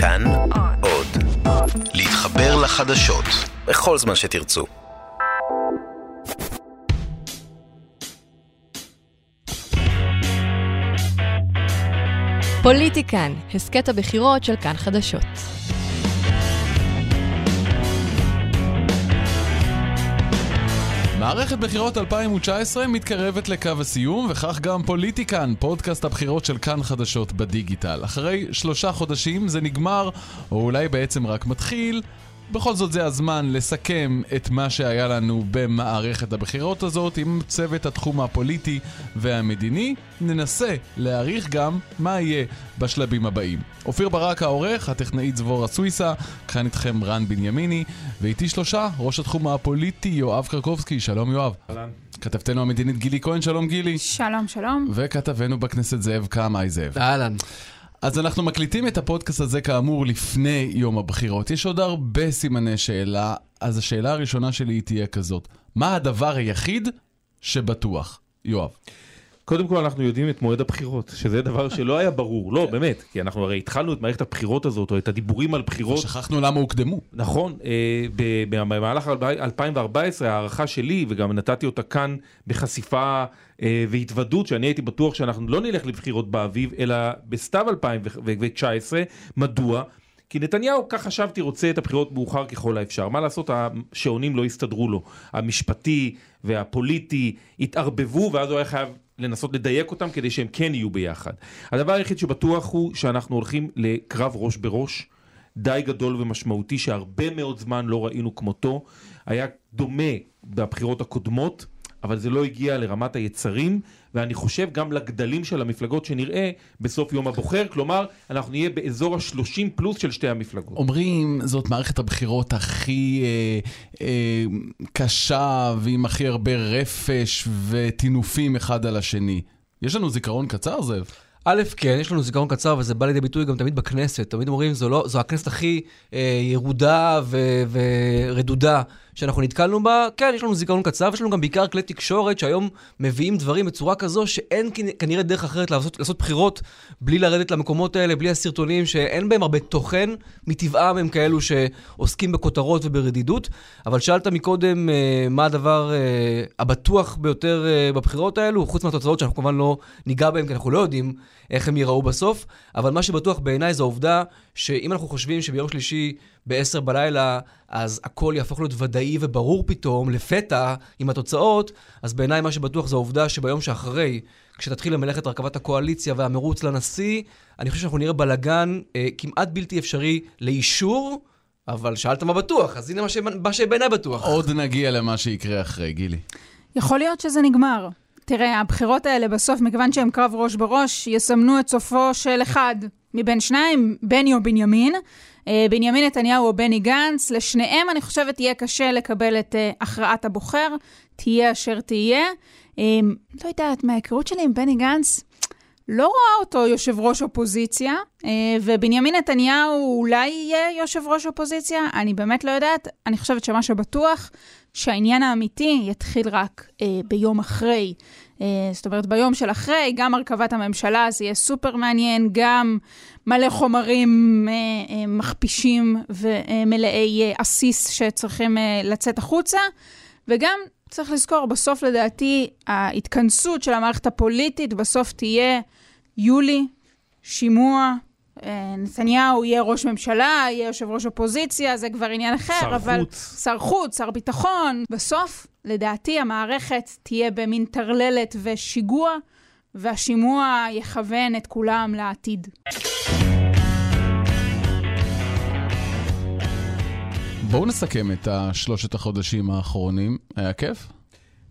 כאן עוד. להתחבר לחדשות בכל זמן שתרצו. פוליטיקן, הסכת הבחירות של כאן חדשות. מערכת בחירות 2019 מתקרבת לקו הסיום, וכך גם פוליטיקן, פודקאסט הבחירות של כאן חדשות בדיגיטל. אחרי שלושה חודשים זה נגמר, או אולי בעצם רק מתחיל. בכל זאת זה הזמן לסכם את מה שהיה לנו במערכת הבחירות הזאת עם צוות התחום הפוליטי והמדיני. ננסה להעריך גם מה יהיה בשלבים הבאים. אופיר ברק העורך, הטכנאית זבורה סוויסה, כאן איתכם רן בנימיני, ואיתי שלושה, ראש התחום הפוליטי יואב קרקובסקי, שלום יואב. אהלן. כתבתנו המדינית גילי כהן, שלום גילי. שלום, שלום. וכתבנו בכנסת זאב קמאי זאב. אהלן. אז אנחנו מקליטים את הפודקאסט הזה כאמור לפני יום הבחירות. יש עוד הרבה סימני שאלה, אז השאלה הראשונה שלי תהיה כזאת: מה הדבר היחיד שבטוח? יואב. קודם כל אנחנו יודעים את מועד הבחירות, שזה דבר שלא היה ברור, לא באמת, כי אנחנו הרי התחלנו את מערכת הבחירות הזאת, או את הדיבורים על בחירות, שכחנו למה הוקדמו. נכון, אה, במהלך 2014 ההערכה שלי, וגם נתתי אותה כאן בחשיפה אה, והתוודות, שאני הייתי בטוח שאנחנו לא נלך לבחירות באביב, אלא בסתיו 2019, מדוע? כי נתניהו, כך חשבתי, רוצה את הבחירות מאוחר ככל האפשר. מה לעשות, השעונים לא הסתדרו לו. המשפטי והפוליטי התערבבו, ואז הוא היה חייב לנסות לדייק אותם כדי שהם כן יהיו ביחד. הדבר היחיד שבטוח הוא שאנחנו הולכים לקרב ראש בראש. די גדול ומשמעותי שהרבה מאוד זמן לא ראינו כמותו. היה דומה בבחירות הקודמות, אבל זה לא הגיע לרמת היצרים, ואני חושב גם לגדלים של המפלגות שנראה בסוף יום הבוחר, כלומר, אנחנו נהיה באזור ה-30 פלוס של שתי המפלגות. אומרים, זאת מערכת הבחירות הכי אה, אה, קשה ועם הכי הרבה רפש וטינופים אחד על השני. יש לנו זיכרון קצר, זאב? א', כן, יש לנו זיכרון קצר, וזה בא לידי ביטוי גם תמיד בכנסת. תמיד אומרים, זו, לא, זו הכנסת הכי אה, ירודה ו, ורדודה שאנחנו נתקלנו בה. כן, יש לנו זיכרון קצר, ויש לנו גם בעיקר כלי תקשורת שהיום מביאים דברים בצורה כזו שאין כנראה דרך אחרת לעשות, לעשות בחירות בלי לרדת למקומות האלה, בלי הסרטונים שאין בהם הרבה תוכן, מטבעם הם כאלו שעוסקים בכותרות וברדידות. אבל שאלת מקודם אה, מה הדבר אה, הבטוח ביותר אה, בבחירות האלו, חוץ מהתוצאות שאנחנו כמובן לא ניגע בהן, כי אנחנו לא יודעים איך הם ייראו בסוף, אבל מה שבטוח בעיניי זו העובדה שאם אנחנו חושבים שביום שלישי ב-10 בלילה, אז הכל יהפוך להיות ודאי וברור פתאום, לפתע, עם התוצאות, אז בעיניי מה שבטוח זו העובדה שביום שאחרי, כשתתחיל למלאכת הרכבת הקואליציה והמרוץ לנשיא, אני חושב שאנחנו נראה בלאגן אה, כמעט בלתי אפשרי לאישור. אבל שאלת מה בטוח, אז הנה מה, ש... מה שבעיניי בטוח. עוד נגיע למה שיקרה אחרי, גילי. יכול להיות שזה נגמר. תראה, הבחירות האלה בסוף, מכיוון שהם קרב ראש בראש, יסמנו את סופו של אחד מבין שניים, בני או בנימין. אה, בנימין נתניהו או בני גנץ, לשניהם אני חושבת יהיה קשה לקבל את uh, הכרעת הבוחר, תהיה אשר תהיה. Um, לא יודעת, מההיכרות שלי עם בני גנץ, לא רואה אותו יושב ראש אופוזיציה, ובנימין נתניהו אולי יהיה יושב ראש אופוזיציה, אני באמת לא יודעת. אני חושבת שמה שבטוח, שהעניין האמיתי יתחיל רק uh, ביום אחרי. Uh, זאת אומרת, ביום של אחרי, גם הרכבת הממשלה, זה יהיה סופר מעניין, גם מלא חומרים uh, uh, מכפישים ומלאי uh, עסיס שצריכים uh, לצאת החוצה, וגם צריך לזכור, בסוף לדעתי, ההתכנסות של המערכת הפוליטית בסוף תהיה יולי, שימוע, נתניהו יהיה ראש ממשלה, יהיה יושב ראש אופוזיציה, זה כבר עניין אחר, שר אבל... חוץ. שר חוץ, שר ביטחון. בסוף, לדעתי, המערכת תהיה במין טרללת ושיגוע, והשימוע יכוון את כולם לעתיד. בואו נסכם את השלושת החודשים האחרונים. היה כיף?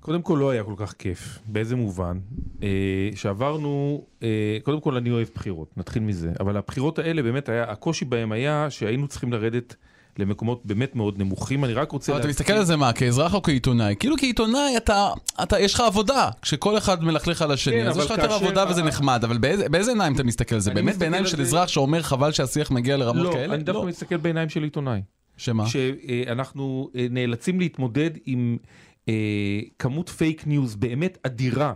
קודם כל לא היה כל כך כיף, באיזה מובן? אה, שעברנו, אה, קודם כל אני אוהב בחירות, נתחיל מזה, אבל הבחירות האלה באמת היה, הקושי בהם היה שהיינו צריכים לרדת למקומות באמת מאוד נמוכים, אני רק רוצה... אבל אתה מסתכל על זה מה, כאזרח או כעיתונאי? כאילו כעיתונאי אתה, אתה, יש לך עבודה, כשכל אחד מלכלך על השני, כן, אז יש לך יותר עבודה וזה נחמד, אבל באיזה, באיזה עיניים אתה מסתכל על זה? באמת בעיניים של אזרח שאומר חבל שהשיח מגיע לרמות לא, כאלה? אני דווקא מסתכל בעיניים של עיתונאי. שמה? שאנחנו אה, נאלצים להתמודד עם אה, כמות פייק ניוז באמת אדירה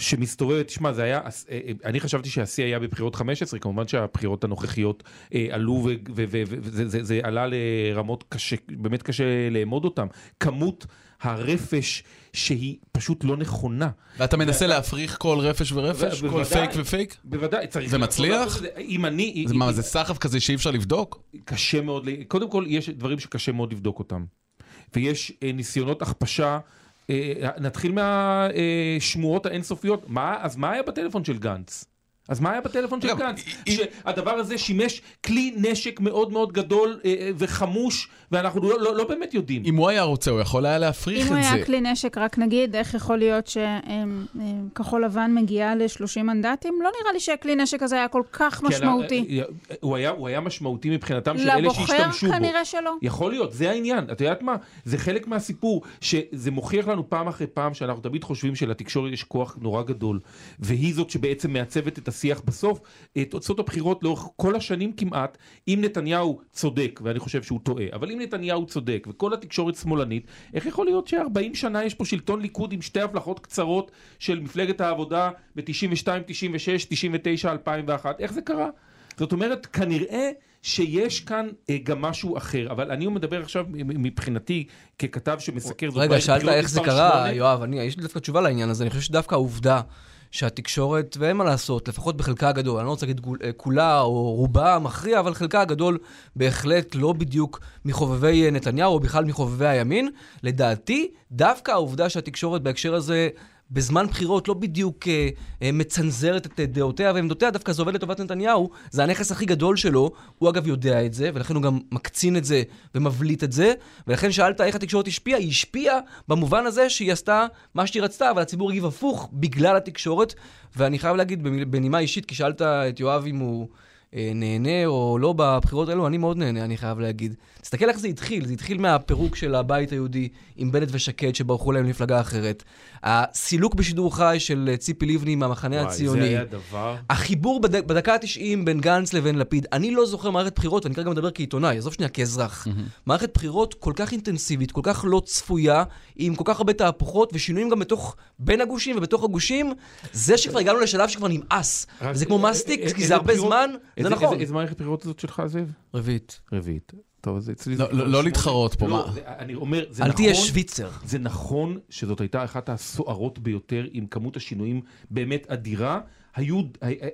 שמסתובבת, תשמע, זה היה, אה, אה, אני חשבתי שהשיא היה בבחירות 15, כמובן שהבחירות הנוכחיות אה, עלו וזה עלה לרמות קשה, באמת קשה לאמוד אותם. כמות הרפש שהיא פשוט לא נכונה. ואתה מנסה להפריך כל רפש ורפש? כל פייק ופייק? בוודאי, צריך... זה מצליח? אם אני... זה מה, זה סחף כזה שאי אפשר לבדוק? קשה מאוד, קודם כל יש דברים שקשה מאוד לבדוק אותם. ויש ניסיונות הכפשה. נתחיל מהשמועות האינסופיות. מה, אז מה היה בטלפון של גנץ? אז מה היה בטלפון של גנץ? שהדבר הזה שימש כלי נשק מאוד מאוד גדול אה, אה, וחמוש, ואנחנו לא, לא, לא באמת יודעים. אם הוא היה רוצה, הוא יכול היה להפריך את זה. אם הוא היה כלי נשק, רק נגיד, איך יכול להיות שכחול לבן מגיעה ל-30 מנדטים? לא נראה לי שהכלי נשק הזה היה כל כך כן, משמעותי. אה, הוא היה, הוא היה משמעותי מבחינתם של אלה שהשתמשו בו. לבוחר כנראה שלא. יכול להיות, זה העניין. את יודעת מה? זה חלק מהסיפור, שזה מוכיח לנו פעם אחרי פעם שאנחנו תמיד חושבים שלתקשורת יש כוח נורא גדול, והיא זאת שבעצם מעצבת את השיח בסוף, אה, תוצאות הבחירות לאורך כל השנים כמעט, אם נתניהו צודק, ואני חושב שהוא טועה, אבל אם נתניהו צודק וכל התקשורת שמאלנית, איך יכול להיות ש-40 שנה יש פה שלטון ליכוד עם שתי הבלחות קצרות של מפלגת העבודה ב-92, 96, 99, 2001? איך זה קרה? זאת אומרת, כנראה שיש כאן אה, גם משהו אחר, אבל אני מדבר עכשיו מבחינתי ככתב שמסקר. רגע, שאלת איך זה קרה, 8... יואב, אני, יש לי דווקא תשובה לעניין הזה, אני חושב שדווקא העובדה שהתקשורת, ואין מה לעשות, לפחות בחלקה הגדול, אני לא רוצה להגיד אה, כולה או רובה המכריע, אבל חלקה הגדול בהחלט לא בדיוק מחובבי אה, נתניהו, או בכלל מחובבי הימין. לדעתי, דווקא העובדה שהתקשורת בהקשר הזה בזמן בחירות לא בדיוק אה, אה, מצנזרת את דעותיה ועמדותיה, דווקא זה עובד לטובת נתניהו, זה הנכס הכי גדול שלו, הוא אגב יודע את זה, ולכן הוא גם מקצין את זה ומבליט את זה, ולכן שאלת איך התקשורת השפיעה, היא השפיעה במובן הזה שהיא עשתה מה שהיא רצתה, אבל הציבור הגיב הפוך בגלל התקשורת, ואני חייב להגיד בנימה אישית, כי שאלת את יואב אם הוא... אה, נהנה או לא בבחירות האלו, אני מאוד נהנה, אני חייב להגיד. תסתכל איך זה התחיל, זה התחיל מהפירוק של הבית היהודי עם בנט ושקד שברחו להם למפלגה אחרת. הסילוק בשידור חי של ציפי לבני מהמחנה וואי, הציוני. וואי, זה היה דבר... החיבור בד... בדקה ה-90 בין גנץ לבין לפיד. אני לא זוכר מערכת בחירות, ואני כרגע מדבר כעיתונאי, עזוב שנייה, כאזרח. Mm-hmm. מערכת בחירות כל כך אינטנסיבית, כל כך לא צפויה, עם כל כך הרבה תהפוכות ושינויים גם בתוך, בין הגושים ובתוך הגושים, זה שכבר הגענו לשלב שכבר נמאס. זה כמו מסטיק, כי זה הרבה זמן, זה נכון. איזה מערכת בחירות זאת שלך, זאב? רביעית. רביעית. טוב, אז אצלי לא, לא, לא להתחרות פה, לא, מה? אני אומר, זה נכון... אל תהיה שוויצר. זה נכון שזאת הייתה אחת הסוערות ביותר, עם כמות השינויים באמת אדירה. היו,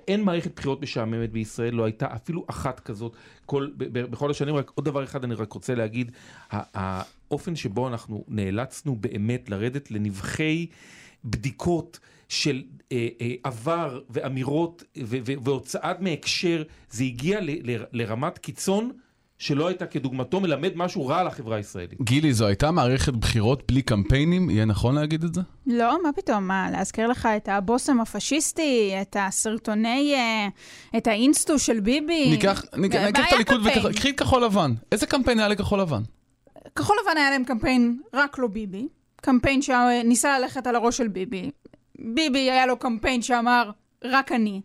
אין מערכת בחירות משעממת בישראל, לא הייתה אפילו אחת כזאת כל, ב, ב, בכל השנים. רק עוד דבר אחד אני רק רוצה להגיד, האופן שבו אנחנו נאלצנו באמת לרדת לנבחי בדיקות של אה, אה, עבר ואמירות ו, ו, והוצאת מהקשר, זה הגיע ל, ל, לרמת קיצון. שלא הייתה כדוגמתו, מלמד משהו רע על החברה הישראלית. גילי, זו הייתה מערכת בחירות בלי קמפיינים? יהיה נכון להגיד את זה? לא, מה פתאום, מה, להזכיר לך את הבושם הפשיסטי, את הסרטוני, אה, את האינסטו של ביבי? ניקח, ניקח, ניקח את הליכוד וקחי את כחול לבן. איזה קמפיין היה לכחול לבן? כחול לבן היה להם קמפיין רק לא ביבי. קמפיין שניסה ללכת על הראש של ביבי. ביבי היה לו קמפיין שאמר, רק אני.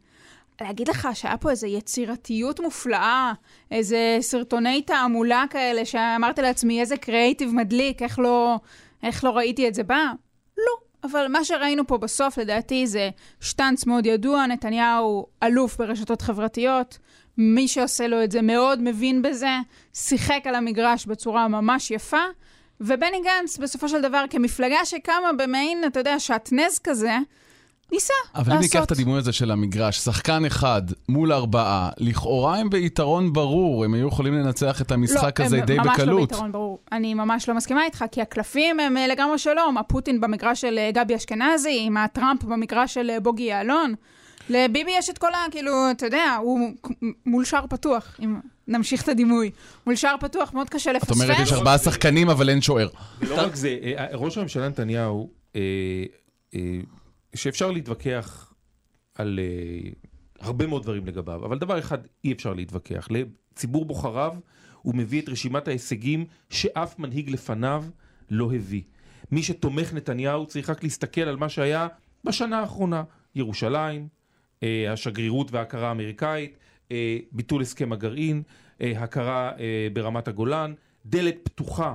להגיד לך שהיה פה איזו יצירתיות מופלאה, איזה סרטוני תעמולה כאלה, שאמרתי לעצמי, איזה קריאיטיב מדליק, איך לא, איך לא ראיתי את זה בא? לא. אבל מה שראינו פה בסוף, לדעתי, זה שטאנץ מאוד ידוע, נתניהו אלוף ברשתות חברתיות, מי שעושה לו את זה מאוד מבין בזה, שיחק על המגרש בצורה ממש יפה, ובני גנץ, בסופו של דבר, כמפלגה שקמה במעין, אתה יודע, שעטנז כזה, ניסה לעשות. אבל אם ניקח את הדימוי הזה של המגרש, שחקן אחד מול ארבעה, לכאורה הם ביתרון ברור, הם היו יכולים לנצח את המשחק לא, הזה די בקלות. לא, הם ממש לא ביתרון ברור. אני ממש לא מסכימה איתך, כי הקלפים הם אה, לגמרי שלום. הפוטין במגרש של אה, גבי אשכנזי, עם הטראמפ במגרש של אה, בוגי יעלון. לביבי יש את כל ה... כאילו, אתה יודע, הוא מול שער פתוח, אם נמשיך את הדימוי. מול שער פתוח מאוד קשה לפספס. את אומרת, יש ארבעה שחקנים, אבל אין שוער. ולא רק זה, ראש הממשלה נתניהו, שאפשר להתווכח על הרבה מאוד דברים לגביו, אבל דבר אחד אי אפשר להתווכח. לציבור בוחריו הוא מביא את רשימת ההישגים שאף מנהיג לפניו לא הביא. מי שתומך נתניהו צריך רק להסתכל על מה שהיה בשנה האחרונה. ירושלים, השגרירות וההכרה האמריקאית, ביטול הסכם הגרעין, uh, הכרה uh, ברמת הגולן, דלת פתוחה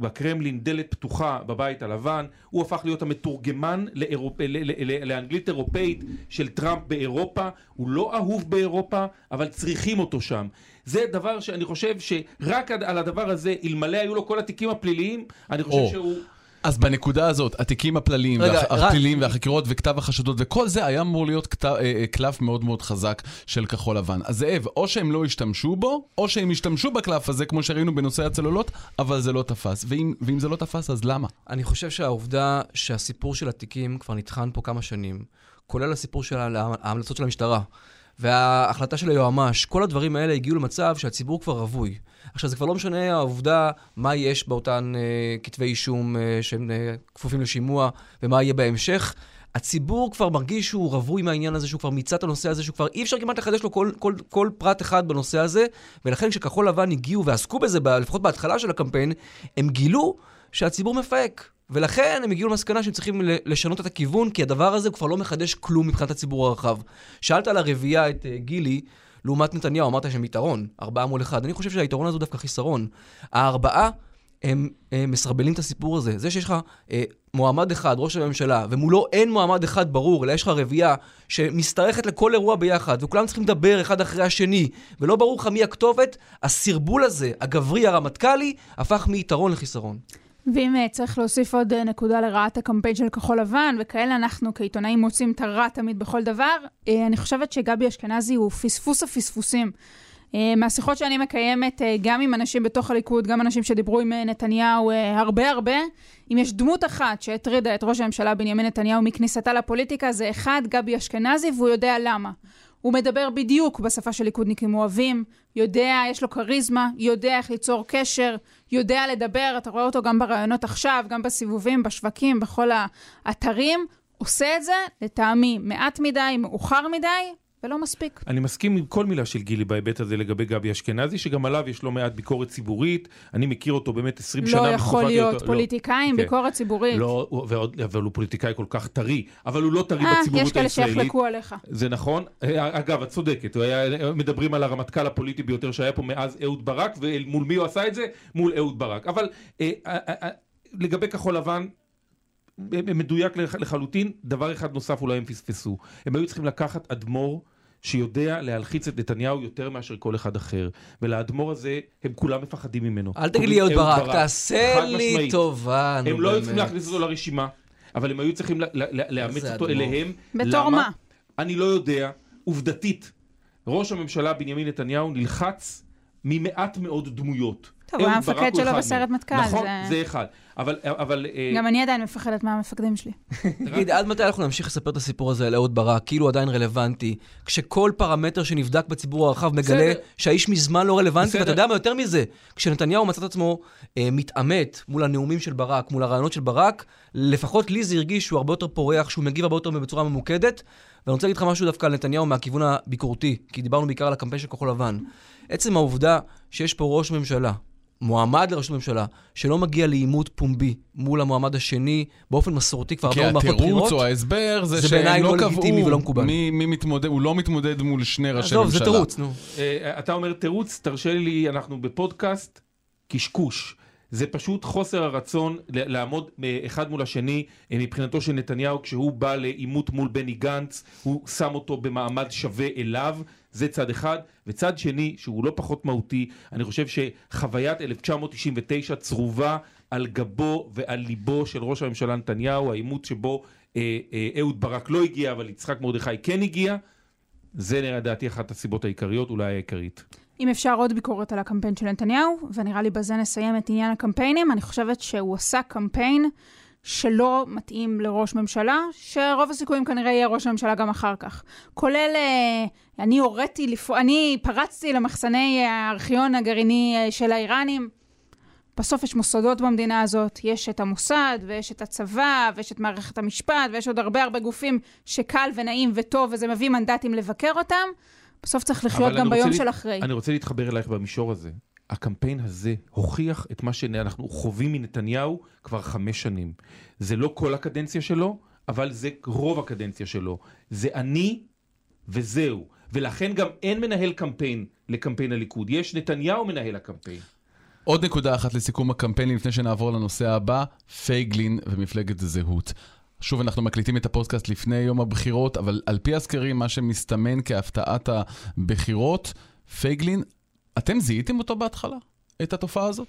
בקרמלין דלת פתוחה בבית הלבן, הוא הפך להיות המתורגמן לאירופ... לאנגלית אירופאית של טראמפ באירופה, הוא לא אהוב באירופה, אבל צריכים אותו שם. זה דבר שאני חושב שרק על הדבר הזה, אלמלא היו לו כל התיקים הפליליים, אני חושב או. שהוא... אז בנקודה הזאת, התיקים הפליליים, רגע, והח... הפליליים והחקירות וכתב החשדות וכל זה היה אמור להיות כתב, אה, אה, קלף מאוד מאוד חזק של כחול לבן. אז זאב, או שהם לא השתמשו בו, או שהם השתמשו בקלף הזה, כמו שראינו בנושא הצוללות, אבל זה לא תפס. ואם, ואם זה לא תפס, אז למה? אני חושב שהעובדה שהסיפור של התיקים כבר נטחן פה כמה שנים, כולל הסיפור של ההמלצות של המשטרה, וההחלטה של היועמ"ש, כל הדברים האלה הגיעו למצב שהציבור כבר רווי. עכשיו, זה כבר לא משנה העובדה מה יש באותן אה, כתבי אישום אה, שהם אה, כפופים לשימוע ומה יהיה בהמשך. הציבור כבר מרגיש שהוא רווי מהעניין הזה, שהוא כבר מיצה את הנושא הזה, שהוא כבר אי אפשר כמעט לחדש לו כל, כל, כל פרט אחד בנושא הזה, ולכן כשכחול לבן הגיעו ועסקו בזה, לפחות בהתחלה של הקמפיין, הם גילו שהציבור מפהק. ולכן הם הגיעו למסקנה שהם צריכים לשנות את הכיוון, כי הדבר הזה כבר לא מחדש כלום מבחינת הציבור הרחב. שאלת על הרביעייה את uh, גילי, לעומת נתניהו, אמרת שהם יתרון, ארבעה מול אחד. אני חושב שהיתרון הזה הוא דווקא חיסרון. הארבעה, הם, הם מסרבלים את הסיפור הזה. זה שיש לך אה, מועמד אחד, ראש הממשלה, ומולו אין מועמד אחד ברור, אלא יש לך רביעייה שמשתרכת לכל אירוע ביחד, וכולם צריכים לדבר אחד אחרי השני, ולא ברור לך מי הכתובת, הסרבול הזה, הגברי הרמטכ"לי, הפך מיתרון לחיסרון. ואם uh, צריך להוסיף עוד uh, נקודה לרעת הקמפיין של כחול לבן, וכאלה אנחנו כעיתונאים מוצאים את הרע תמיד בכל דבר, uh, אני חושבת שגבי אשכנזי הוא פספוס הפספוסים. מהשיחות שאני מקיימת, גם עם אנשים בתוך הליכוד, גם אנשים שדיברו עם נתניהו הרבה הרבה, אם יש דמות אחת שהטרידה את ראש הממשלה בנימין נתניהו מכניסתה לפוליטיקה, זה אחד, גבי אשכנזי, והוא יודע למה. הוא מדבר בדיוק בשפה של ליכודניקים אוהבים, יודע, יש לו כריזמה, יודע איך ליצור קשר, יודע לדבר, אתה רואה אותו גם בראיונות עכשיו, גם בסיבובים, בשווקים, בכל האתרים, עושה את זה, לטעמי, מעט מדי, מאוחר מדי, ולא מספיק. אני מסכים עם כל מילה של גילי בהיבט הזה לגבי גבי אשכנזי, שגם עליו יש לא מעט ביקורת ציבורית. אני מכיר אותו באמת 20 לא שנה. לא יכול להיות אותו, פוליטיקאי עם לא, ביקורת ציבורית. לא, ועוד, אבל הוא פוליטיקאי כל כך טרי, אבל הוא לא טרי אה, אה, בציבוריות הישראלית. יש כאלה שיחלקו עליך. זה נכון. אה, אגב, את צודקת, היה, מדברים על הרמטכ"ל הפוליטי ביותר שהיה פה מאז אהוד ברק, ומול מי הוא עשה את זה? מול אהוד ברק. אבל אה, אה, אה, לגבי כחול לבן, מדויק לחלוטין, דבר אחד נוסף אולי הם פספסו. הם היו צריכים לקחת אדמו"ר שיודע להלחיץ את נתניהו יותר מאשר כל אחד אחר. ולאדמו"ר הזה, הם כולם מפחדים ממנו. אל תגיד לי אהוד ברק, תעשה לי טובה, נו באמת. הם לא היו צריכים להכניס אותו לרשימה, אבל הם היו צריכים לאמץ אותו אליהם. בתור מה? אני לא יודע. עובדתית, ראש הממשלה בנימין נתניהו נלחץ ממעט מאוד דמויות. טוב, הוא היה המפקד שלו בסרט מטכ"ל. נכון, זה אחד. אבל, אבל... אה, גם אני עדיין מפחדת מהמפקדים שלי. תגיד, עד מתי אנחנו נמשיך לספר את הסיפור הזה על אהוד ברק, כאילו הוא עדיין רלוונטי, כשכל פרמטר שנבדק בציבור הרחב מגלה שהאיש מזמן לא רלוונטי, ואתה יודע מה יותר מזה? כשנתניהו מצא את עצמו אה, מתעמת מול הנאומים של ברק, מול הרעיונות של ברק, לפחות לי זה הרגיש שהוא הרבה יותר פורח, שהוא מגיב הרבה יותר בצורה ממוקדת. ואני רוצה להגיד לך משהו דווקא על נתניהו מהכיוון הביקורתי, כי דיברנו בעיקר על הקמפיין של כחול לבן. עצם העובדה שיש פה ראש ממשלה מועמד לראשות ממשלה, שלא מגיע לעימות פומבי מול המועמד השני באופן מסורתי כבר הרבה מערכות בחירות, כי התירוץ או ההסבר זה, זה שהם לא, לא קבעו מי, מי מתמודד, הוא לא מתמודד מול שני ראשי ממשלה. עזוב, זה תירוץ, נו. Uh, אתה אומר תירוץ, תרשה לי, אנחנו בפודקאסט, קשקוש. זה פשוט חוסר הרצון לעמוד אחד מול השני אה, מבחינתו של נתניהו כשהוא בא לעימות מול בני גנץ, הוא שם אותו במעמד שווה אליו, זה צד אחד, וצד שני שהוא לא פחות מהותי, אני חושב שחוויית 1999 צרובה על גבו ועל ליבו של ראש הממשלה נתניהו, העימות שבו אה, אה, אהוד ברק לא הגיע אבל יצחק מרדכי כן הגיע, זה לדעתי אחת הסיבות העיקריות, אולי העיקרית. אם אפשר עוד ביקורת על הקמפיין של נתניהו, ונראה לי בזה נסיים את עניין הקמפיינים, אני חושבת שהוא עשה קמפיין שלא מתאים לראש ממשלה, שרוב הסיכויים כנראה יהיה ראש הממשלה גם אחר כך. כולל, אה, אני הוריתי. אני פרצתי למחסני הארכיון הגרעיני אה, של האיראנים. בסוף יש מוסדות במדינה הזאת, יש את המוסד, ויש את הצבא, ויש את מערכת המשפט, ויש עוד הרבה הרבה גופים שקל ונעים וטוב, וזה מביא מנדטים לבקר אותם. בסוף צריך לחיות גם ביום של אחרי. אני רוצה להתחבר אלייך במישור הזה. הקמפיין הזה הוכיח את מה שאנחנו חווים מנתניהו כבר חמש שנים. זה לא כל הקדנציה שלו, אבל זה רוב הקדנציה שלו. זה אני וזהו. ולכן גם אין מנהל קמפיין לקמפיין הליכוד. יש נתניהו מנהל הקמפיין. עוד נקודה אחת לסיכום הקמפיין לפני שנעבור לנושא הבא, פייגלין ומפלגת זהות. שוב, אנחנו מקליטים את הפודקאסט לפני יום הבחירות, אבל על פי הסקרים, מה שמסתמן כהפתעת הבחירות, פייגלין, אתם זיהיתם אותו בהתחלה? את התופעה הזאת?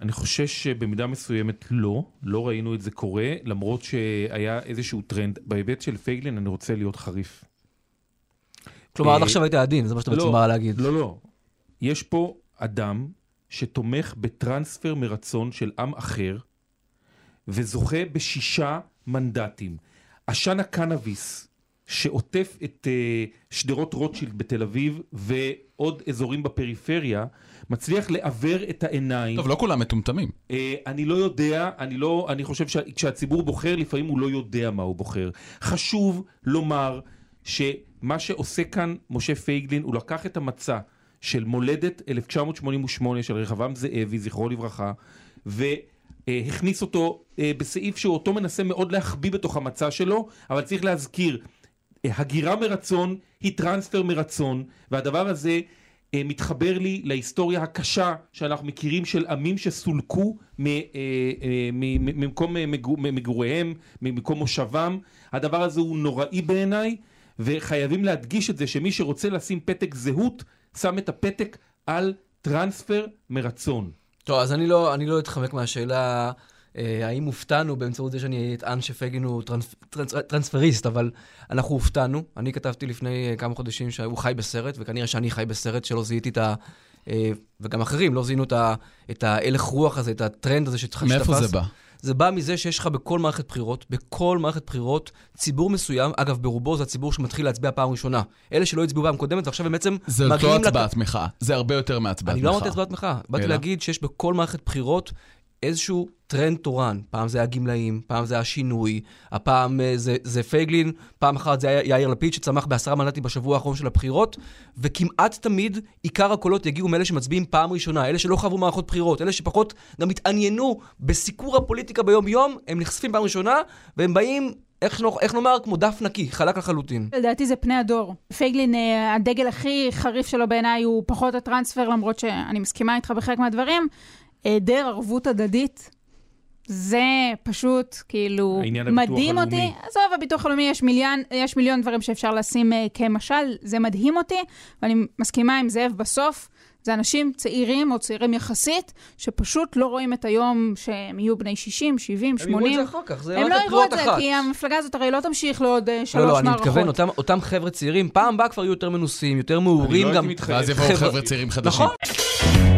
אני חושש שבמידה מסוימת לא, לא ראינו את זה קורה, למרות שהיה איזשהו טרנד. בהיבט של פייגלין אני רוצה להיות חריף. כלומר, עד אה, עכשיו היית עדין, זה מה שאתה בעצם לא, בא להגיד. לא, לא. יש פה אדם שתומך בטרנספר מרצון של עם אחר, וזוכה בשישה מנדטים. עשן הקנאביס שעוטף את אה, שדרות רוטשילד בתל אביב ועוד אזורים בפריפריה, מצליח לעוור את העיניים. טוב, לא כולם מטומטמים. Uh, אני לא יודע, אני לא, אני חושב שכשהציבור בוחר, לפעמים הוא לא יודע מה הוא בוחר. חשוב לומר שמה שעושה כאן משה פייגלין, הוא לקח את המצע של מולדת 1988 של רחבעם זאבי, זכרו לברכה, והכניס אותו אה, בסעיף שהוא אותו מנסה מאוד להחביא בתוך המצע שלו, אבל צריך להזכיר, אה, הגירה מרצון היא טרנספר מרצון, והדבר הזה אה, מתחבר לי להיסטוריה הקשה שאנחנו מכירים של עמים שסולקו אה, אה, ממקום אה, מגו- מגוריהם, ממקום מושבם. הדבר הזה הוא נוראי בעיניי, וחייבים להדגיש את זה שמי שרוצה לשים פתק זהות, שם את הפתק על טרנספר מרצון. טוב, אז אני לא, אני לא אתחמק מהשאלה אה, האם הופתענו באמצעות זה שאני אטען שפייגלין הוא טרנס, טרנס, טרנספריסט, אבל אנחנו הופתענו. אני כתבתי לפני אה, כמה חודשים שהוא חי בסרט, וכנראה שאני חי בסרט שלא זיהיתי את ה... אה, וגם אחרים לא זיהינו את, ה, את ההלך רוח הזה, את הטרנד הזה שתפס. מאיפה זה בא? זה בא מזה שיש לך בכל מערכת בחירות, בכל מערכת בחירות, ציבור מסוים, אגב, ברובו זה הציבור שמתחיל להצביע פעם ראשונה. אלה שלא הצביעו פעם קודמת, ועכשיו הם בעצם זה מגיעים... אותו לק- הצבעת מחאה. זה הרבה יותר מהצבעת אני מחאה. לא אמרתי הצבעת מחאה, באתי? להגיד שיש בכל מערכת בחירות איזשהו טרנד תורן. פעם זה הגמלאים, פעם זה השינוי, הפעם אה, זה, זה פייגלין, פעם אחת זה היה יאיר לפיד שצמח בעשרה מנדטים בשבוע האחרון של הבחירות, וכמעט תמיד עיקר הקולות יגיעו מאלה שמצביעים פעם ראשונה, אלה שלא חוו מערכות בחירות, אלה שפחות גם התעניינו בסיקור הפוליטיקה ביום-יום, הם נחשפים פעם ראשונה, והם באים... איך, נאמר- איך נאמר? כמו דף נקי, חלק לחלוטין. לדעתי זה פני הדור. פייגלין, אה, הדגל הכי חריף שלו בעיניי הוא פחות הטרנספר, למרות שאני מסכימה איתך בחלק מהדברים. היעדר ערבות הדדית, זה פשוט כאילו העניין הביטוח מדהים הלאומי. אותי. עזוב, הביטוח הלאומי, יש מיליון, יש מיליון דברים שאפשר לשים uh, כמשל, זה מדהים אותי, ואני מסכימה עם זאב בסוף. זה אנשים צעירים או צעירים יחסית, שפשוט לא רואים את היום שהם יהיו בני 60, 70, 80. הם יראו את זה אחר כך, זה הם רק לא יראו את זה, אחת. כי המפלגה הזאת הרי לא תמשיך לעוד אה, שלוש לא, מערכות. לא, אני מתכוון, אותם, אותם חבר'ה צעירים, פעם הבאה כבר יהיו יותר מנוסים, יותר אני מעורים לא גם. הייתי מתחייב. ואז יבואו חבר'ה צעירים חדשים. נכון.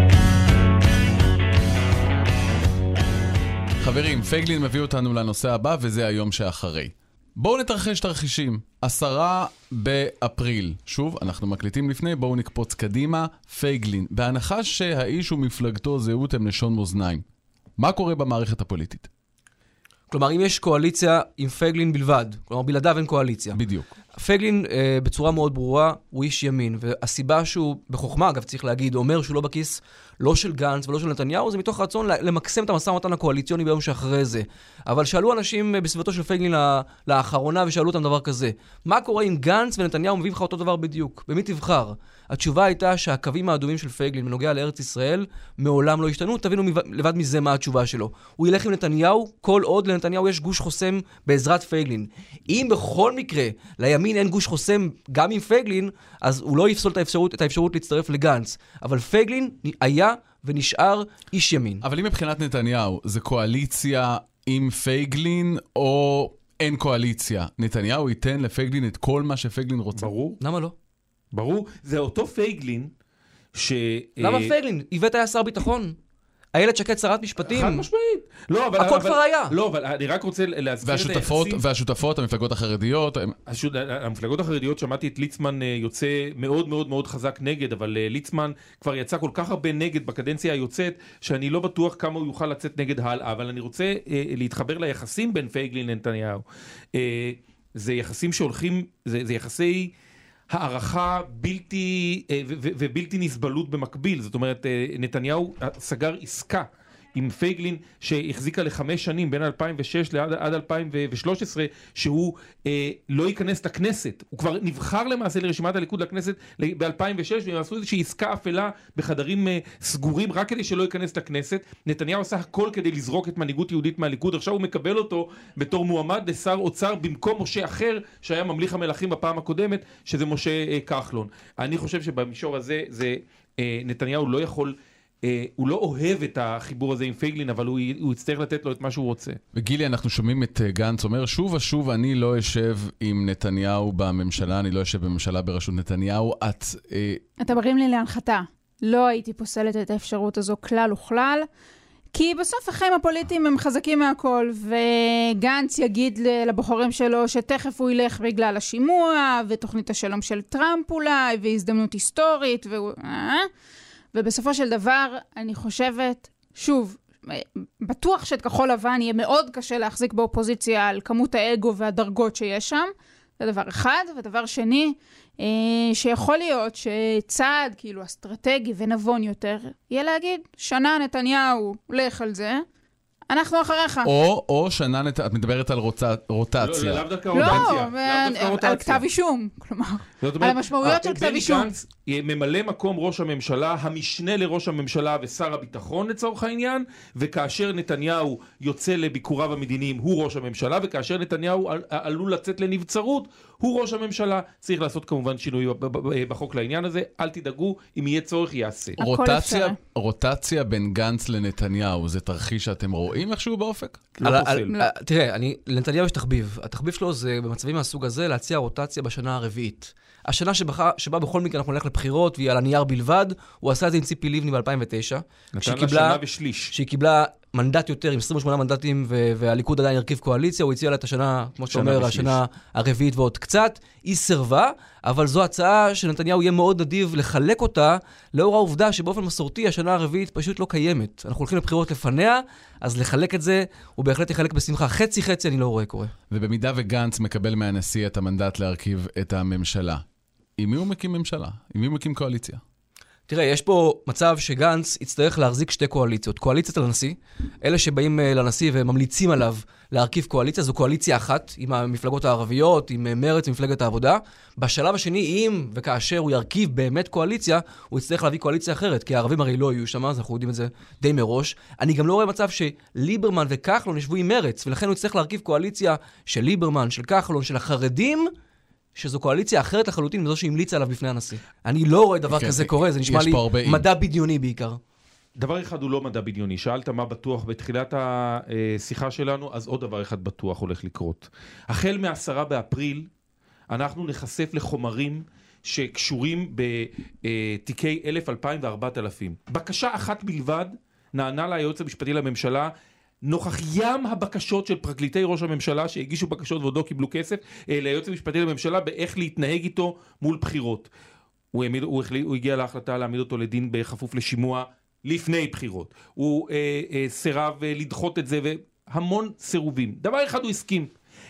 חברים, פייגלין מביא אותנו לנושא הבא, וזה היום שאחרי. בואו נתרחש תרחישים. עשרה באפריל. שוב, אנחנו מקליטים לפני, בואו נקפוץ קדימה. פייגלין. בהנחה שהאיש ומפלגתו זהות הם לשון מאזניים. מה קורה במערכת הפוליטית? כלומר, אם יש קואליציה עם פייגלין בלבד, כלומר, בלעדיו אין קואליציה. בדיוק. פייגלין, אה, בצורה מאוד ברורה, הוא איש ימין, והסיבה שהוא, בחוכמה אגב, צריך להגיד, אומר שהוא לא בכיס לא של גנץ ולא של נתניהו, זה מתוך רצון למקסם את המשא ומתן הקואליציוני ביום שאחרי זה. אבל שאלו אנשים אה, בסביבתו של פייגלין לאחרונה ושאלו אותם דבר כזה, מה קורה אם גנץ ונתניהו מביאים לך אותו דבר בדיוק? במי תבחר? התשובה הייתה שהקווים האדומים של פייגלין בנוגע לארץ ישראל מעולם לא השתנו, תבינו לבד מזה מה התשובה שלו. הוא ילך עם נתניהו כל עוד לנתניהו יש גוש חוסם בעזרת פייגלין. אם בכל מקרה לימין אין גוש חוסם גם עם פייגלין, אז הוא לא יפסול את האפשרות, את האפשרות להצטרף לגנץ. אבל פייגלין היה ונשאר איש ימין. אבל אם מבחינת נתניהו, זה קואליציה עם פייגלין, או אין קואליציה? נתניהו ייתן לפייגלין את כל מה שפייגלין רוצה? ברור, למה לא? ברור. זה אותו פייגלין ש... למה אה, פייגלין? איווט היה שר ביטחון. איילת שקד שרת משפטים. חד משמעית. לא, אבל... הכל אבל- כבר היה. לא, אבל אני רק רוצה להזכיר את היחסים. והשותפות, המפלגות החרדיות, הם... השות- המפלגות החרדיות, שמעתי את ליצמן אה, יוצא מאוד מאוד מאוד חזק נגד, אבל אה, ליצמן כבר יצא כל כך הרבה נגד בקדנציה היוצאת, שאני לא בטוח כמה הוא יוכל לצאת נגד הלאה, אבל אני רוצה אה, להתחבר ליחסים בין פייגלין לנתניהו. אה, זה יחסים שהולכים, זה, זה יחסי... הערכה בלתי, אה, ובלתי נסבלות במקביל, זאת אומרת, אה, נתניהו אה, סגר עסקה עם פייגלין שהחזיקה לחמש שנים בין 2006 לעד, עד 2013 שהוא אה, לא ייכנס לכנסת, הוא כבר נבחר למעשה לרשימת הליכוד לכנסת ב-2006 והם עשו איזושהי עסקה אפלה בחדרים אה, סגורים רק כדי שלא ייכנס לכנסת, נתניהו עשה הכל כדי לזרוק את מנהיגות יהודית מהליכוד, עכשיו הוא מקבל אותו בתור מועמד לשר אוצר במקום משה אחר שהיה ממליך המלכים בפעם הקודמת שזה משה אה, כחלון. אני חושב שבמישור הזה זה אה, נתניהו לא יכול, הוא לא אוהב את החיבור הזה עם פייגלין, אבל הוא, הוא יצטרך לתת לו את מה שהוא רוצה. וגילי, אנחנו שומעים את אה, גנץ אומר, שוב ושוב אני לא אשב עם נתניהו בממשלה, אני לא אשב בממשלה בראשות נתניהו. את... אה... אתה מרים לי להנחתה. לא הייתי פוסלת את האפשרות הזו כלל וכלל. כי בסוף החיים הפוליטיים הם חזקים מהכל, וגנץ יגיד לבוחרים שלו שתכף הוא ילך בגלל השימוע, ותוכנית השלום של טראמפ אולי, והזדמנות היסטורית, ו... ובסופו של דבר, אני חושבת, שוב, בטוח שאת כחול לבן יהיה מאוד קשה להחזיק באופוזיציה על כמות האגו והדרגות שיש שם, זה דבר אחד. ודבר שני, אה, שיכול להיות שצעד כאילו אסטרטגי ונבון יותר, יהיה להגיד, שנה נתניהו, לך על זה. אנחנו אחריך. או, או שנה, נת... את מדברת על רוצ... רוטציה. לא, לאו דווקא רוטציה. לא, על כתב אישום, כלומר, על המשמעויות של כתב אישום. בני גנץ ממלא מקום ראש הממשלה, המשנה לראש הממשלה ושר הביטחון לצורך העניין, וכאשר נתניהו יוצא לביקוריו המדיניים הוא ראש הממשלה, וכאשר נתניהו עלול לצאת לנבצרות הוא ראש הממשלה. צריך לעשות כמובן שינוי בחוק לעניין הזה, אל תדאגו, אם יהיה צורך יעשה. רוטציה, רוטציה בין גנץ לנתניהו, זה תרחיש שאתם רואים איכשהו באופק? לא פוסל. תראה, לנתניהו יש תחביב. התחביב שלו זה במצבים מהסוג הזה להציע רוטציה בשנה הרביעית. השנה שבה, שבה בכל מקרה אנחנו נלך לבחירות והיא על הנייר בלבד, הוא עשה את זה עם ציפי לבני ב-2009. נתן לה שנה ושליש. שהיא קיבלה מנדט יותר, עם 28 מנדטים, והליכוד עדיין הרכיב קואליציה, הוא הציע לה את השנה, כמו שאתה אומר, השנה הרביעית ועוד קצת. היא סירבה, אבל זו הצעה שנתניהו יהיה מאוד נדיב לחלק אותה, לאור העובדה שבאופן מסורתי השנה הרביעית פשוט לא קיימת. אנחנו הולכים לבחירות לפניה, אז לחלק את זה, הוא בהחלט יחלק בשמחה. חצי-חצי אני לא רואה קורה. ובמידה וגנץ מקבל מהנשיא את המנדט להרכיב את הממשלה, עם מי הוא מקים ממשלה? עם מי הוא מקים קואליציה? תראה, יש פה מצב שגנץ יצטרך להחזיק שתי קואליציות. קואליציית הנשיא, אלה שבאים אה, לנשיא וממליצים עליו להרכיב קואליציה, זו קואליציה אחת עם המפלגות הערביות, עם אה, מרצ ומפלגת העבודה. בשלב השני, אם וכאשר הוא ירכיב באמת קואליציה, הוא יצטרך להביא קואליציה אחרת, כי הערבים הרי לא יהיו שם, אז אנחנו יודעים את זה די מראש. אני גם לא רואה מצב שליברמן וכחלון ישבו עם מרצ, ולכן הוא יצטרך להרכיב קואליציה של ליברמן, של כחלון, של החרדים. שזו קואליציה אחרת לחלוטין מזו שהמליצה עליו בפני הנשיא. אני לא רואה דבר כן, כזה קורה, זה נשמע לי מדע בדיוני בעיקר. דבר אחד הוא לא מדע בדיוני, שאלת מה בטוח בתחילת השיחה שלנו, אז עוד דבר אחד בטוח הולך לקרות. החל מעשרה באפריל, אנחנו נחשף לחומרים שקשורים בתיקי אלף, אלפיים וארבעת אלפים. בקשה אחת בלבד נענה ליועץ המשפטי לממשלה נוכח ים הבקשות של פרקליטי ראש הממשלה שהגישו בקשות ועוד לא קיבלו כסף אה, ליועץ המשפטי לממשלה באיך להתנהג איתו מול בחירות. הוא, העמיד, הוא, החליט, הוא הגיע להחלטה להעמיד אותו לדין בכפוף לשימוע לפני בחירות. הוא אה, אה, סירב אה, לדחות את זה והמון סירובים. דבר אחד הוא הסכים,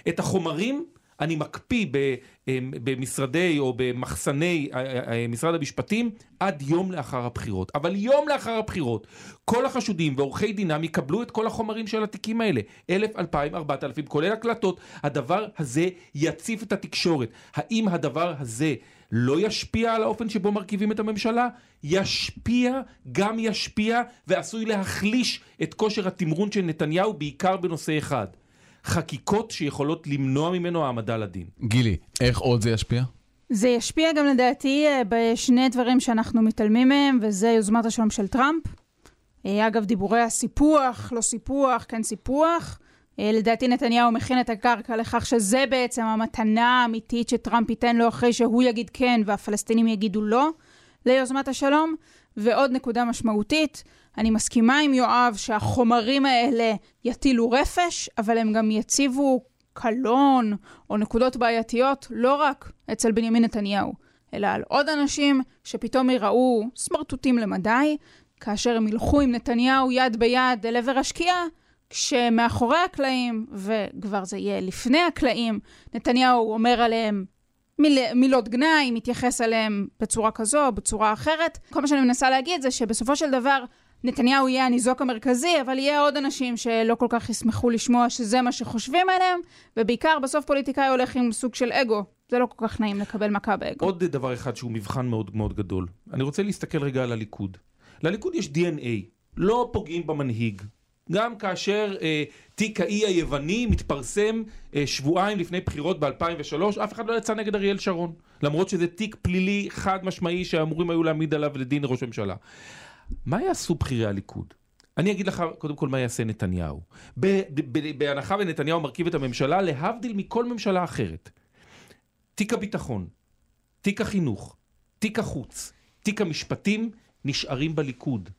את החומרים אני מקפיא אמ, במשרדי או במחסני אה, אה, אה, משרד המשפטים עד יום לאחר הבחירות. אבל יום לאחר הבחירות, כל החשודים ועורכי דינם יקבלו את כל החומרים של התיקים האלה. אלף, אלפיים, ארבעת אלפים, כולל הקלטות. הדבר הזה יציף את התקשורת. האם הדבר הזה לא ישפיע על האופן שבו מרכיבים את הממשלה? ישפיע, גם ישפיע, ועשוי להחליש את כושר התמרון של נתניהו, בעיקר בנושא אחד. חקיקות שיכולות למנוע ממנו העמדה לדין. גילי, איך עוד זה ישפיע? זה ישפיע גם לדעתי אה, בשני דברים שאנחנו מתעלמים מהם, וזה יוזמת השלום של טראמפ. אה, אגב, דיבורי הסיפוח, לא סיפוח, כן סיפוח. אה, לדעתי נתניהו מכין את הקרקע לכך שזה בעצם המתנה האמיתית שטראמפ ייתן לו אחרי שהוא יגיד כן והפלסטינים יגידו לא ליוזמת השלום. ועוד נקודה משמעותית, אני מסכימה עם יואב שהחומרים האלה יטילו רפש, אבל הם גם יציבו קלון או נקודות בעייתיות לא רק אצל בנימין נתניהו, אלא על עוד אנשים שפתאום יראו סמרטוטים למדי, כאשר הם ילכו עם נתניהו יד ביד אל עבר השקיעה, כשמאחורי הקלעים, וכבר זה יהיה לפני הקלעים, נתניהו אומר עליהם מיל, מילות גנאי, מתייחס אליהם בצורה כזו או בצורה אחרת. כל מה שאני מנסה להגיד זה שבסופו של דבר, נתניהו יהיה הניזוק המרכזי, אבל יהיה עוד אנשים שלא כל כך ישמחו לשמוע שזה מה שחושבים עליהם, ובעיקר בסוף פוליטיקאי הולך עם סוג של אגו. זה לא כל כך נעים לקבל מכה באגו. עוד דבר אחד שהוא מבחן מאוד מאוד גדול. אני רוצה להסתכל רגע על הליכוד. לליכוד יש DNA, לא פוגעים במנהיג. גם כאשר אה, תיק האי היווני מתפרסם אה, שבועיים לפני בחירות ב-2003, אף אחד לא יצא נגד אריאל שרון. למרות שזה תיק פלילי חד משמעי שאמורים היו להעמיד עליו לדין ראש הממשלה. מה יעשו בכירי הליכוד? אני אגיד לך קודם כל מה יעשה נתניהו. בהנחה ונתניהו מרכיב את הממשלה, להבדיל מכל ממשלה אחרת. תיק הביטחון, תיק החינוך, תיק החוץ, תיק המשפטים, נשארים בליכוד.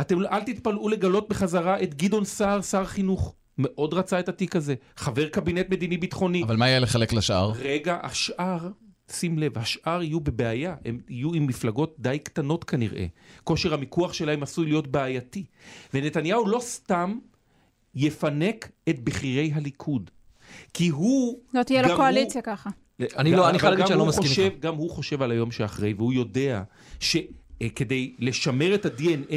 אתם אל תתפלאו לגלות בחזרה את גדעון סער, שר חינוך. מאוד רצה את התיק הזה. חבר קבינט מדיני ביטחוני. אבל מה יהיה לחלק לשאר? רגע, השאר, שים לב, השאר יהיו בבעיה. הם יהיו עם מפלגות די קטנות כנראה. כושר המיקוח שלהם עשוי להיות בעייתי. ונתניהו לא סתם יפנק את בכירי הליכוד. כי הוא... לא תהיה לו קואליציה ככה. אני לא, אני חייב להגיד שאני לא מסכים איתך. גם הוא חושב על היום שאחרי, והוא יודע ש... אה, כדי לשמר את ה-DNA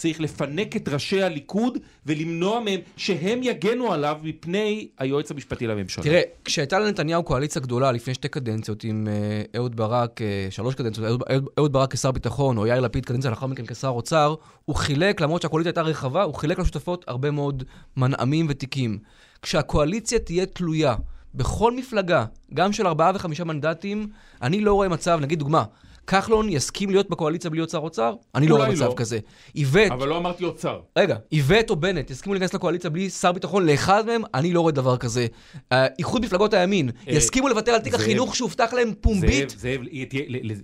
צריך לפנק את ראשי הליכוד ולמנוע מהם שהם יגנו עליו מפני היועץ המשפטי לממשלה. תראה, כשהייתה לנתניהו קואליציה גדולה לפני שתי קדנציות עם אה, אהוד ברק, אה, שלוש קדנציות, אהוד, ברק כשר ביטחון או יאיר לפיד קדנציה לאחר מכן כשר אוצר, הוא חילק, למרות שהקואליציה הייתה רחבה, הוא חילק לשותפות הרבה מאוד מנעמים ותיקים. כשהקואליציה תהיה תלויה בכל מפלגה, גם של ארבעה וחמישה מנדטים, אני לא רואה מצב, נגיד דוגמה, כחלון יסכים להיות בקואליציה בלי להיות שר אוצר? אני לא רואה מצב לא. כזה. איווט... אבל לא אמרתי אוצר. רגע, איווט או בנט יסכימו להיכנס לקואליציה בלי שר ביטחון לאחד מהם? אני לא רואה דבר כזה. אה, איחוד מפלגות הימין, אה, יסכימו לוותר על תיק החינוך שהובטח להם פומבית? זאב,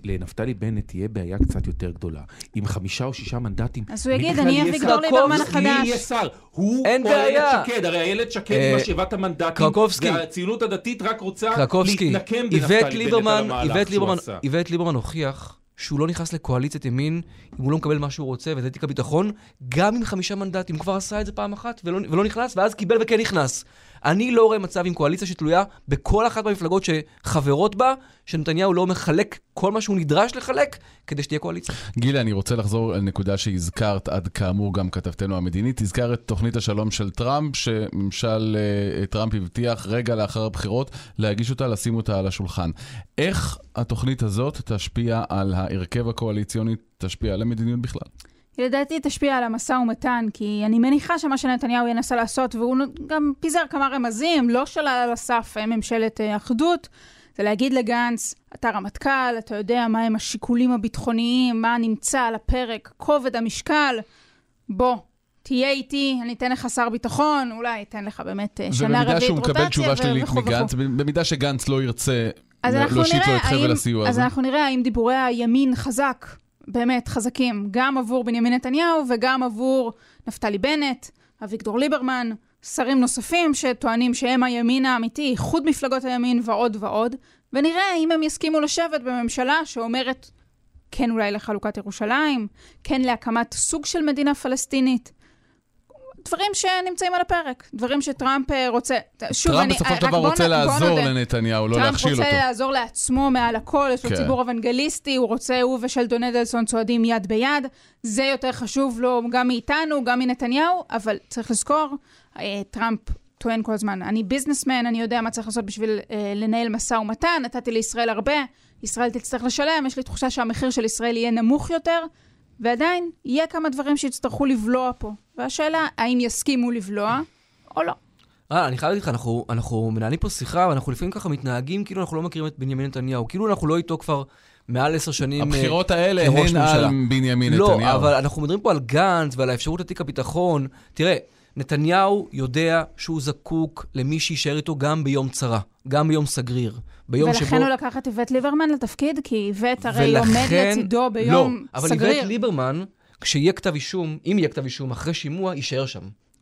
לנפתלי בנט תהיה בעיה קצת יותר גדולה. עם חמישה או שישה מנדטים. אז הוא יגיד, אני אהיה אביגדור ליברמן החדש. מי יהיה שר? הוא או איילת שקד, הרי איילת שקד עם אה, משאבת המנדטים, והציונות הדתית רק רוצה להתנקם בנפתלי בנט על המהלך שהוא עשה. איווט ליברמן הוכיח שהוא לא נכנס לקואליציית ימין אם הוא לא מקבל מה שהוא רוצה, וזה תיק הביטחון, גם עם חמישה מנדטים. הוא כבר עשה את זה פעם אחת ולא, ולא נכנס, ואז קיבל וכן נכנס. אני לא רואה מצב עם קואליציה שתלויה בכל אחת מהמפלגות שחברות בה, שנתניהו לא מחלק כל מה שהוא נדרש לחלק כדי שתהיה קואליציה. גילה, אני רוצה לחזור על נקודה שהזכרת, עד כאמור גם כתבתנו המדינית. הזכרת את תוכנית השלום של טראמפ, שממשל uh, טראמפ הבטיח רגע לאחר הבחירות להגיש אותה, לשים אותה על השולחן. איך התוכנית הזאת תשפיע על ההרכב הקואליציוני, תשפיע על המדיניות בכלל? לדעתי תשפיע על המשא ומתן, כי אני מניחה שמה שנתניהו ינסה לעשות, והוא גם פיזר כמה רמזים, לא שלל על הסף אה, ממשלת אה, אחדות, זה להגיד לגנץ, אתה רמטכ"ל, אתה יודע מהם השיקולים הביטחוניים, מה נמצא על הפרק, כובד המשקל, בוא, תהיה איתי, אני אתן לך שר ביטחון, אולי אתן לך באמת אה, שנה רביעית רוטציה ובמידה שהוא מקבל תשובה שלילית מגנץ, במידה שגנץ לא ירצה להושיט לו את חבל הסיוע הזה. אז אנחנו נראה האם דיבורי הימין חזק באמת חזקים, גם עבור בנימין נתניהו וגם עבור נפתלי בנט, אביגדור ליברמן, שרים נוספים שטוענים שהם הימין האמיתי, איחוד מפלגות הימין ועוד ועוד, ונראה אם הם יסכימו לשבת בממשלה שאומרת כן אולי לחלוקת ירושלים, כן להקמת סוג של מדינה פלסטינית. דברים שנמצאים על הפרק, דברים שטראמפ אה, רוצה. שוב, טראמפ אני, בסופו של דבר רוצה לעזור לנתניהו, לא להכשיל אותו. טראמפ רוצה לעזור לעצמו מעל הכל, יש לו כן. ציבור אוונגליסטי, הוא רוצה, הוא ושלדון אדלסון צועדים יד ביד, זה יותר חשוב לו גם מאיתנו, גם מנתניהו, אבל צריך לזכור, אה, טראמפ טוען כל הזמן, אני ביזנסמן, אני יודע מה צריך לעשות בשביל אה, לנהל משא ומתן, נתתי לישראל הרבה, ישראל תצטרך לשלם, יש לי תחושה שהמחיר של ישראל יהיה נמוך יותר, ועדיין, יהיה כמה דברים שיצטרכו לבלוע פה. והשאלה, האם יסכימו לבלוע או לא. אה, אני חייב להגיד לך, אנחנו, אנחנו מנהלים פה שיחה, ואנחנו לפעמים ככה מתנהגים כאילו אנחנו לא מכירים את בנימין נתניהו. כאילו אנחנו לא איתו כבר מעל עשר שנים הבחירות אה, האלה הן על בנימין לא, נתניהו. לא, אבל אנחנו מדברים פה על גנץ ועל האפשרות לתיק הביטחון. תראה, נתניהו יודע שהוא זקוק למי שיישאר איתו גם ביום צרה, גם ביום סגריר. ביום ולכן שבו... ולכן הוא לקח את איווט ליברמן לתפקיד? כי איווט הרי ולכן... עומד לצידו ביום לא, סגריר. אבל איווט ליברמן, כשיהיה כתב אישום, אם יהיה כתב אישום, אחרי שימוע, יישאר שם.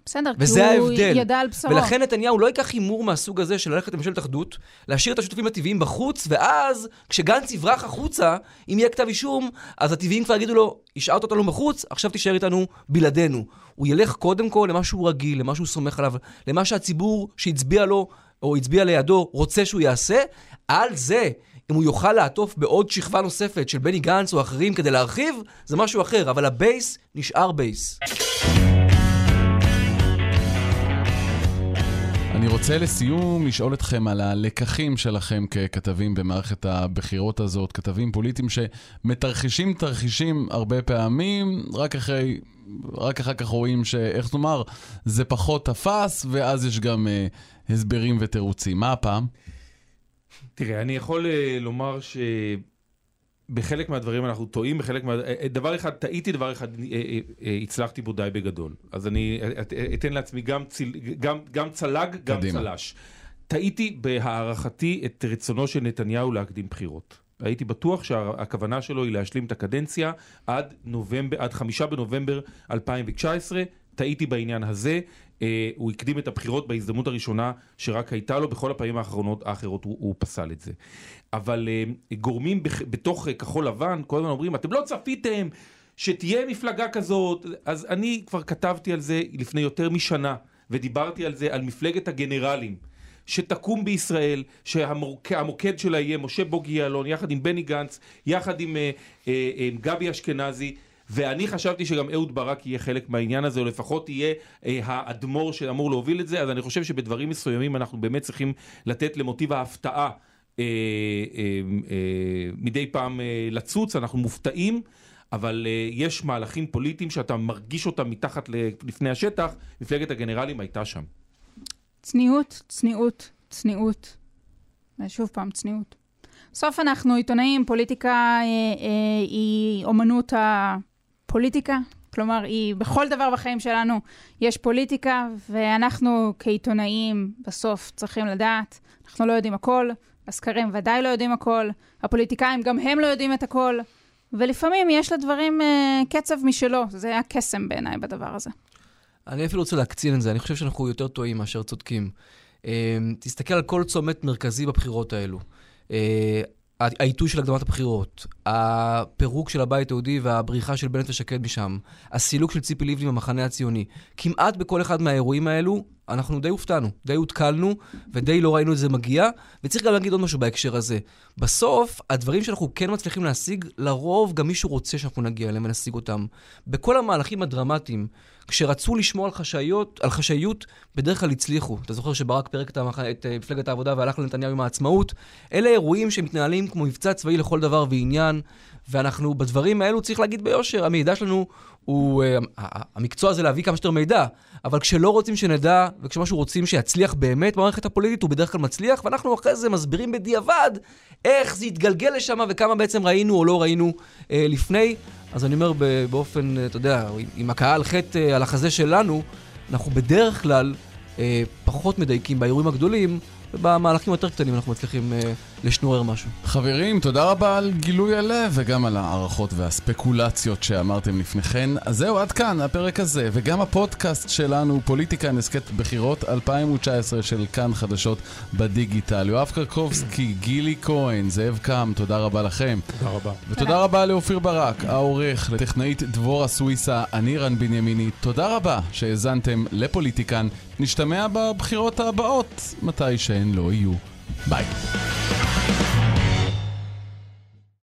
בסדר, כי הוא ההבדל. ידע על בשרו. ולכן נתניהו לא ייקח הימור מהסוג הזה של ללכת לממשלת אחדות, להשאיר את השותפים הטבעיים בחוץ, ואז כשגנץ יברח החוצה, אם יהיה כתב אישום, אז הטבעיים כבר יגידו לו, השארת אותנו בחוץ, עכשיו תישאר איתנו בלעדינו. הוא ילך קודם כל למה שהוא רגיל, למה שהוא סומך עליו, למה שהציבור שהצביע לו, או הצביע לידו, רוצה שהוא יעשה. על זה אם הוא יוכל לעטוף בעוד שכבה נוספת של בני גנץ או אחרים כדי להרחיב, זה משהו אחר, אבל הבייס נשאר בייס. אני רוצה לסיום לשאול אתכם על הלקחים שלכם ככתבים במערכת הבחירות הזאת, כתבים פוליטיים שמתרחישים תרחישים הרבה פעמים, רק אחרי, רק אחר כך רואים שאיך נאמר, זה פחות תפס, ואז יש גם uh, הסברים ותירוצים. מה הפעם? תראה, אני יכול uh, לומר ש... בחלק מהדברים אנחנו טועים, בחלק מה... אה, אה, דבר אחד, טעיתי, דבר אחד, אה, הצלחתי בו די בגדול. אז אני אתן לעצמי גם, ציל... גם, גם צלג, גם קדימה. צל"ש. טעיתי בהערכתי את רצונו של נתניהו להקדים בחירות. הייתי בטוח שהכוונה שלו היא להשלים את הקדנציה עד נובמבר, עד חמישה בנובמבר 2019. טעיתי בעניין הזה. אה, הוא הקדים את הבחירות בהזדמנות הראשונה שרק הייתה לו, בכל הפעמים האחרונות האחרות הוא, הוא פסל את זה. אבל אה, גורמים בח, בתוך כחול לבן כל הזמן אומרים, אתם לא צפיתם שתהיה מפלגה כזאת, אז אני כבר כתבתי על זה לפני יותר משנה, ודיברתי על זה, על מפלגת הגנרלים. שתקום בישראל, שהמוקד שלה יהיה משה בוגי יעלון, יחד עם בני גנץ, יחד עם אה, אה, אה, גבי אשכנזי, ואני חשבתי שגם אהוד ברק יהיה חלק מהעניין הזה, או לפחות יהיה אה, האדמו"ר שאמור להוביל את זה, אז אני חושב שבדברים מסוימים אנחנו באמת צריכים לתת למוטיב ההפתעה אה, אה, אה, מדי פעם אה, לצוץ, אנחנו מופתעים. אבל uh, יש מהלכים פוליטיים שאתה מרגיש אותם מתחת לפני השטח, מפלגת הגנרלים הייתה שם. צניעות, צניעות, צניעות. ושוב פעם, צניעות. בסוף אנחנו עיתונאים, פוליטיקה אה, אה, היא אומנות ה... פוליטיקה, כלומר, היא בכל דבר בחיים שלנו יש פוליטיקה, ואנחנו כעיתונאים בסוף צריכים לדעת, אנחנו לא יודעים הכל, הסקרים ודאי לא יודעים הכל, הפוליטיקאים גם הם לא יודעים את הכל, ולפעמים יש לדברים אה, קצב משלו, זה היה קסם בעיניי בדבר הזה. אני אפילו רוצה להקצין את זה, אני חושב שאנחנו יותר טועים מאשר צודקים. אה, תסתכל על כל צומת מרכזי בבחירות האלו. אה, העיתוי של הקדמת הבחירות, הפירוק של הבית היהודי והבריחה של בנט ושקד משם, הסילוק של ציפי לבני במחנה הציוני, כמעט בכל אחד מהאירועים האלו, אנחנו די הופתענו, די הותקלנו, ודי לא ראינו את זה מגיע. וצריך גם להגיד עוד משהו בהקשר הזה. בסוף, הדברים שאנחנו כן מצליחים להשיג, לרוב גם מישהו רוצה שאנחנו נגיע אליהם ונשיג אותם. בכל המהלכים הדרמטיים, כשרצו לשמור על חשאיות, על חשאיות, בדרך כלל הצליחו. אתה זוכר שברק פירק את, המח... את אה, מפלגת העבודה והלך לנתניהו עם העצמאות? אלה אירועים שמתנהלים כמו מבצע צבאי לכל דבר ועניין, ואנחנו בדברים האלו, צריך להגיד ביושר, המידע שלנו הוא... Uh, המקצוע זה להביא כמה שיותר מידע, אבל כשלא רוצים שנדע, וכשמשהו רוצים שיצליח באמת במערכת הפוליטית, הוא בדרך כלל מצליח, ואנחנו אחרי זה מסבירים בדיעבד איך זה התגלגל לשם וכמה בעצם ראינו או לא ראינו uh, לפני. אז אני אומר באופן, אתה יודע, עם הקהל חטא על החזה שלנו, אנחנו בדרך כלל אה, פחות מדייקים באירועים הגדולים, ובמהלכים היותר קטנים אנחנו מצליחים אה, לשנורר משהו. חברים, תודה רבה על גילוי הלב וגם על הערכות והספקולציות שאמרתם לפני כן. אז זהו, עד כאן הפרק הזה, וגם הפודקאסט שלנו, פוליטיקה נסכת בחירות 2019 של כאן חדשות בדיגיטל. יואב קרקובסקי, גילי כהן, זאב קם, תודה רבה לכם. תודה רבה. ותודה רבה לאופיר ברק, העורך, לטכנאית דבורה סוויסה, אני רן בנימיני. תודה רבה שהאזנתם לפוליטיקן. נשתמע בבחירות הבאות, מתי שהן לא יהיו. Bye.